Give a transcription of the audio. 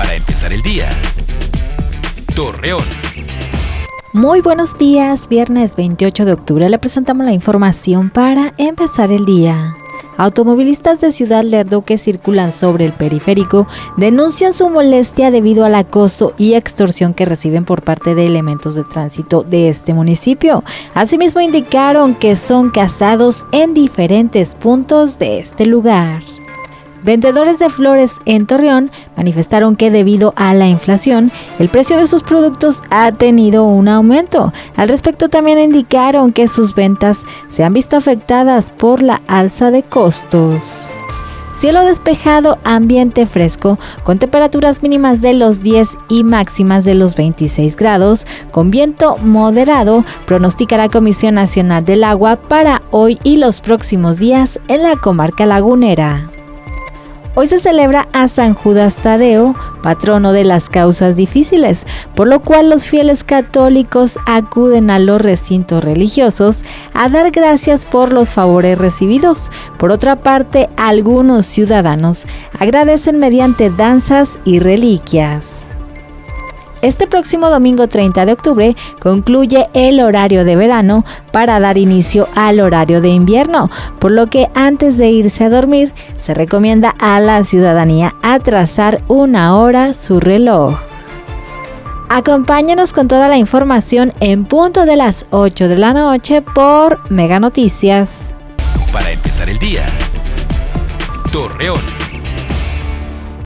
Para empezar el día. Torreón. Muy buenos días, viernes 28 de octubre le presentamos la información para empezar el día. Automovilistas de Ciudad Lerdo que circulan sobre el periférico denuncian su molestia debido al acoso y extorsión que reciben por parte de elementos de tránsito de este municipio. Asimismo indicaron que son casados en diferentes puntos de este lugar. Vendedores de flores en Torreón manifestaron que debido a la inflación, el precio de sus productos ha tenido un aumento. Al respecto también indicaron que sus ventas se han visto afectadas por la alza de costos. Cielo despejado, ambiente fresco, con temperaturas mínimas de los 10 y máximas de los 26 grados, con viento moderado, pronostica la Comisión Nacional del Agua para hoy y los próximos días en la comarca lagunera. Hoy se celebra a San Judas Tadeo, patrono de las causas difíciles, por lo cual los fieles católicos acuden a los recintos religiosos a dar gracias por los favores recibidos. Por otra parte, algunos ciudadanos agradecen mediante danzas y reliquias. Este próximo domingo 30 de octubre concluye el horario de verano para dar inicio al horario de invierno, por lo que antes de irse a dormir se recomienda a la ciudadanía atrasar una hora su reloj. Acompáñenos con toda la información en punto de las 8 de la noche por Mega Noticias. Para empezar el día. Torreón.